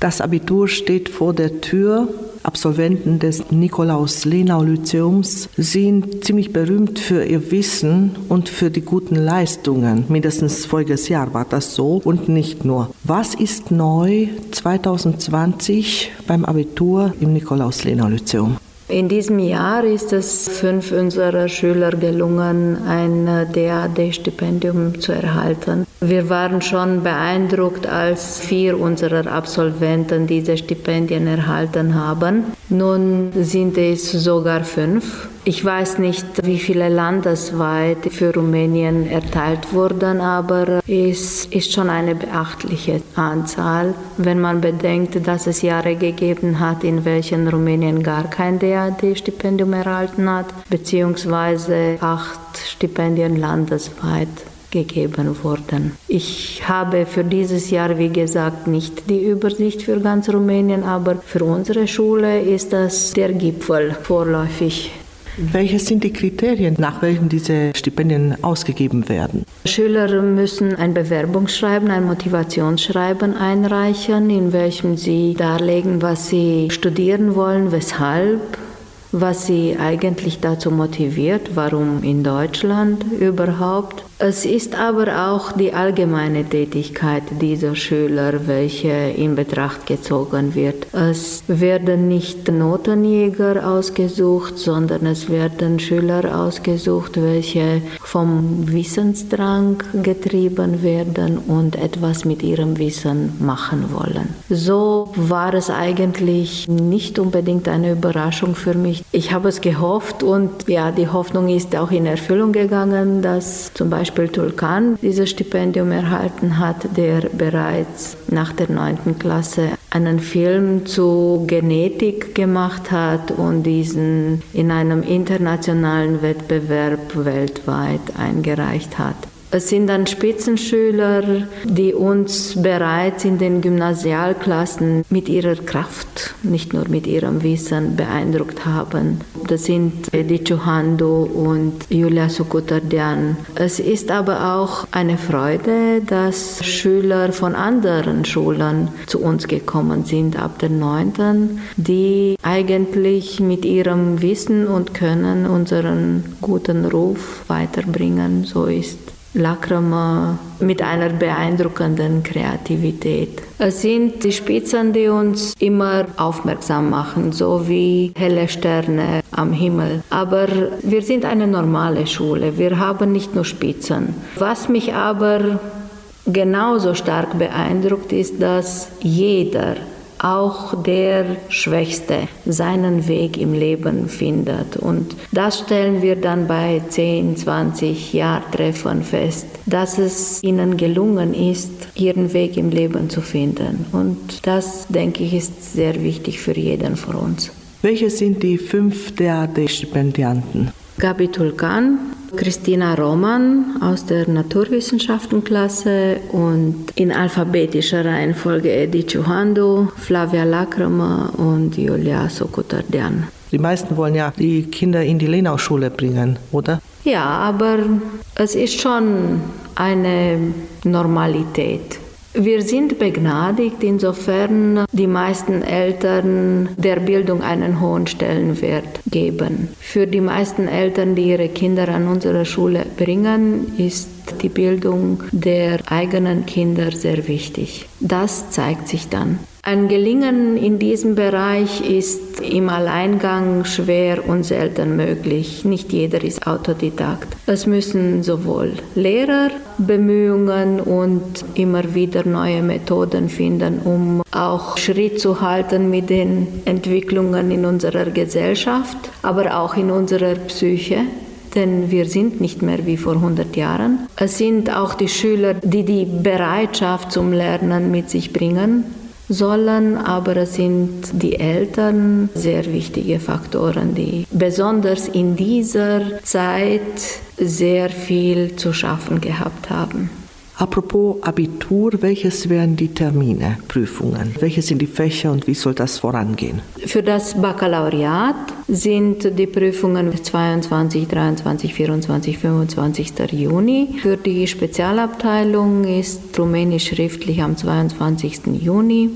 Das Abitur steht vor der Tür. Absolventen des Nikolaus-Lenau-Lyzeums sind ziemlich berühmt für ihr Wissen und für die guten Leistungen. Mindestens voriges Jahr war das so und nicht nur. Was ist neu 2020 beim Abitur im Nikolaus-Lenau-Lyzeum? In diesem Jahr ist es fünf unserer Schüler gelungen, ein DAD-Stipendium zu erhalten. Wir waren schon beeindruckt, als vier unserer Absolventen diese Stipendien erhalten haben. Nun sind es sogar fünf. Ich weiß nicht, wie viele landesweit für Rumänien erteilt wurden, aber es ist schon eine beachtliche Anzahl, wenn man bedenkt, dass es Jahre gegeben hat, in welchen Rumänien gar kein DAD-Stipendium erhalten hat, beziehungsweise acht Stipendien landesweit gegeben wurden. Ich habe für dieses Jahr, wie gesagt, nicht die Übersicht für ganz Rumänien, aber für unsere Schule ist das der Gipfel vorläufig. Welche sind die Kriterien, nach welchen diese Stipendien ausgegeben werden? Schüler müssen ein Bewerbungsschreiben, ein Motivationsschreiben einreichen, in welchem sie darlegen, was sie studieren wollen, weshalb, was sie eigentlich dazu motiviert, warum in Deutschland überhaupt. Es ist aber auch die allgemeine Tätigkeit dieser Schüler, welche in Betracht gezogen wird. Es werden nicht Notenjäger ausgesucht, sondern es werden Schüler ausgesucht, welche vom Wissensdrang getrieben werden und etwas mit ihrem Wissen machen wollen. So war es eigentlich nicht unbedingt eine Überraschung für mich. Ich habe es gehofft und ja, die Hoffnung ist auch in Erfüllung gegangen, dass zum Beispiel Beispiel Tulkan dieses Stipendium erhalten hat, der bereits nach der 9. Klasse einen Film zu Genetik gemacht hat und diesen in einem internationalen Wettbewerb weltweit eingereicht hat. Es sind dann Spitzenschüler, die uns bereits in den Gymnasialklassen mit ihrer Kraft, nicht nur mit ihrem Wissen beeindruckt haben. Das sind Edith Johando und Julia Sukutardian. Es ist aber auch eine Freude, dass Schüler von anderen Schulen zu uns gekommen sind ab der 9., die eigentlich mit ihrem Wissen und Können unseren guten Ruf weiterbringen. So ist Lacrima mit einer beeindruckenden Kreativität. Es sind die Spitzen, die uns immer aufmerksam machen, so wie helle Sterne am Himmel. Aber wir sind eine normale Schule, wir haben nicht nur Spitzen. Was mich aber genauso stark beeindruckt, ist, dass jeder auch der Schwächste seinen Weg im Leben findet. Und das stellen wir dann bei 10, 20 Jahrtreffern fest, dass es ihnen gelungen ist, ihren Weg im Leben zu finden. Und das, denke ich, ist sehr wichtig für jeden von uns. Welche sind die fünf DAD-Stipendianten? Gabi Tulkan, Christina Roman aus der Naturwissenschaftenklasse und in alphabetischer Reihenfolge Edith Chuhando, Flavia Lakrama und Julia Sokutardian. Die meisten wollen ja die Kinder in die Lenau-Schule bringen, oder? Ja, aber es ist schon eine Normalität. Wir sind begnadigt, insofern die meisten Eltern der Bildung einen hohen Stellenwert geben. Für die meisten Eltern, die ihre Kinder an unsere Schule bringen, ist die Bildung der eigenen Kinder sehr wichtig. Das zeigt sich dann. Ein Gelingen in diesem Bereich ist im Alleingang schwer und selten möglich. Nicht jeder ist Autodidakt. Es müssen sowohl Lehrer Bemühungen und immer wieder neue Methoden finden, um auch Schritt zu halten mit den Entwicklungen in unserer Gesellschaft, aber auch in unserer Psyche denn wir sind nicht mehr wie vor 100 Jahren. Es sind auch die Schüler, die die Bereitschaft zum Lernen mit sich bringen sollen, aber es sind die Eltern sehr wichtige Faktoren, die besonders in dieser Zeit sehr viel zu schaffen gehabt haben. Apropos Abitur, welches wären die Termine, Prüfungen? Welche sind die Fächer und wie soll das vorangehen? Für das Baccalaureat sind die Prüfungen 22, 23, 24, 25. Juni. Für die Spezialabteilung ist Rumänisch schriftlich am 22. Juni.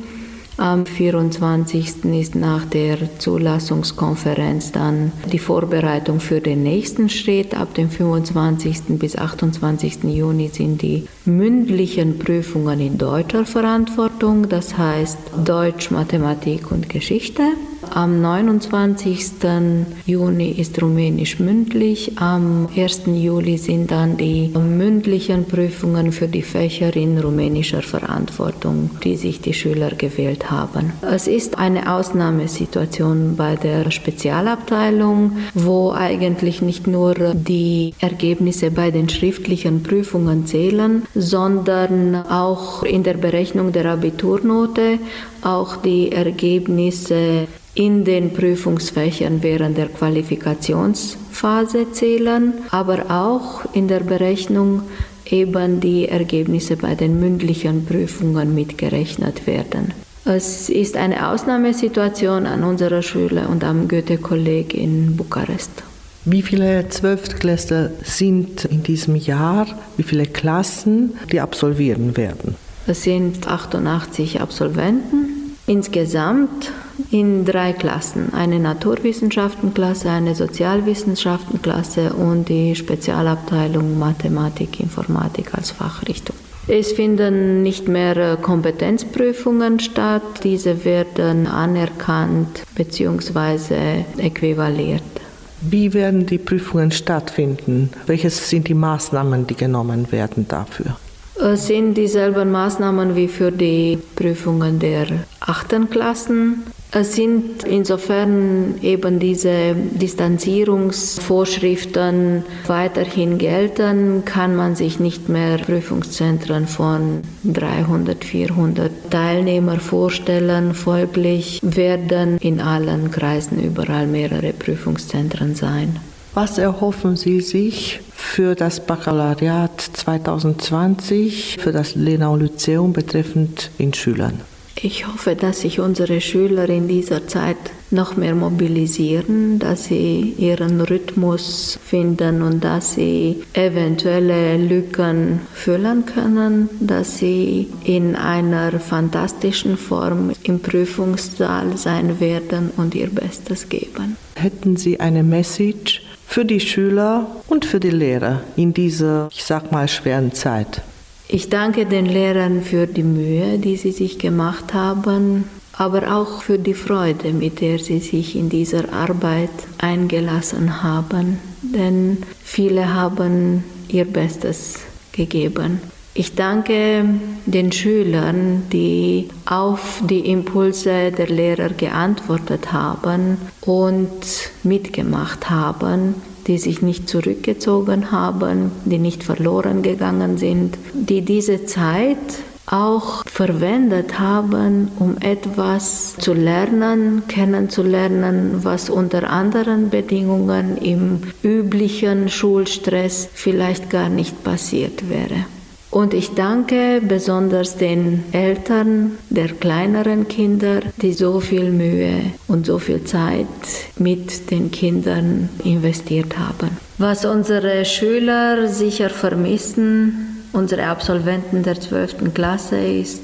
Am 24. ist nach der Zulassungskonferenz dann die Vorbereitung für den nächsten Schritt. Ab dem 25. bis 28. Juni sind die mündlichen Prüfungen in deutscher Verantwortung, das heißt Deutsch, Mathematik und Geschichte. Am 29. Juni ist Rumänisch mündlich. Am 1. Juli sind dann die mündlichen Prüfungen für die Fächer in rumänischer Verantwortung, die sich die Schüler gewählt haben. Es ist eine Ausnahmesituation bei der Spezialabteilung, wo eigentlich nicht nur die Ergebnisse bei den schriftlichen Prüfungen zählen, sondern auch in der Berechnung der Abiturnote auch die Ergebnisse in den Prüfungsfächern während der Qualifikationsphase zählen, aber auch in der Berechnung eben die Ergebnisse bei den mündlichen Prüfungen mitgerechnet werden. Es ist eine Ausnahmesituation an unserer Schule und am Goethe-Kolleg in Bukarest. Wie viele Zwölftklässler sind in diesem Jahr, wie viele Klassen, die absolvieren werden? Es sind 88 Absolventen Insgesamt in drei Klassen, eine Naturwissenschaftenklasse, eine Sozialwissenschaftenklasse und die Spezialabteilung Mathematik, Informatik als Fachrichtung. Es finden nicht mehr Kompetenzprüfungen statt, diese werden anerkannt bzw. äquivalent. Wie werden die Prüfungen stattfinden? Welche sind die Maßnahmen, die genommen werden dafür? Es sind dieselben Maßnahmen wie für die Prüfungen der achten Klassen. Es sind insofern eben diese Distanzierungsvorschriften weiterhin gelten, kann man sich nicht mehr Prüfungszentren von 300, 400 Teilnehmern vorstellen. Folglich werden in allen Kreisen überall mehrere Prüfungszentren sein. Was erhoffen Sie sich für das Baccalaureat 2020 für das Lenau Lyzeum betreffend den Schülern? Ich hoffe, dass sich unsere Schüler in dieser Zeit noch mehr mobilisieren, dass sie ihren Rhythmus finden und dass sie eventuelle Lücken füllen können, dass sie in einer fantastischen Form im Prüfungssaal sein werden und ihr Bestes geben. Hätten Sie eine Message für die Schüler und für die Lehrer in dieser, ich sag mal, schweren Zeit. Ich danke den Lehrern für die Mühe, die sie sich gemacht haben, aber auch für die Freude, mit der sie sich in dieser Arbeit eingelassen haben, denn viele haben ihr Bestes gegeben. Ich danke den Schülern, die auf die Impulse der Lehrer geantwortet haben und mitgemacht haben, die sich nicht zurückgezogen haben, die nicht verloren gegangen sind, die diese Zeit auch verwendet haben, um etwas zu lernen, kennenzulernen, was unter anderen Bedingungen im üblichen Schulstress vielleicht gar nicht passiert wäre. Und ich danke besonders den Eltern der kleineren Kinder, die so viel Mühe und so viel Zeit mit den Kindern investiert haben. Was unsere Schüler sicher vermissen, unsere Absolventen der 12. Klasse, ist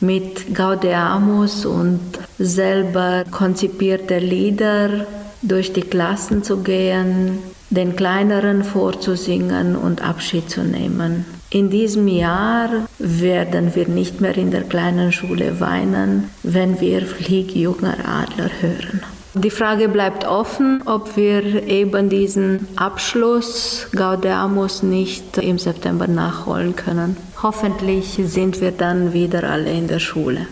mit Gaudeamus und selber konzipierte Lieder durch die Klassen zu gehen, den Kleineren vorzusingen und Abschied zu nehmen. In diesem Jahr werden wir nicht mehr in der kleinen Schule weinen, wenn wir Flieg junger Adler hören. Die Frage bleibt offen, ob wir eben diesen Abschluss Gaudeamus nicht im September nachholen können. Hoffentlich sind wir dann wieder alle in der Schule.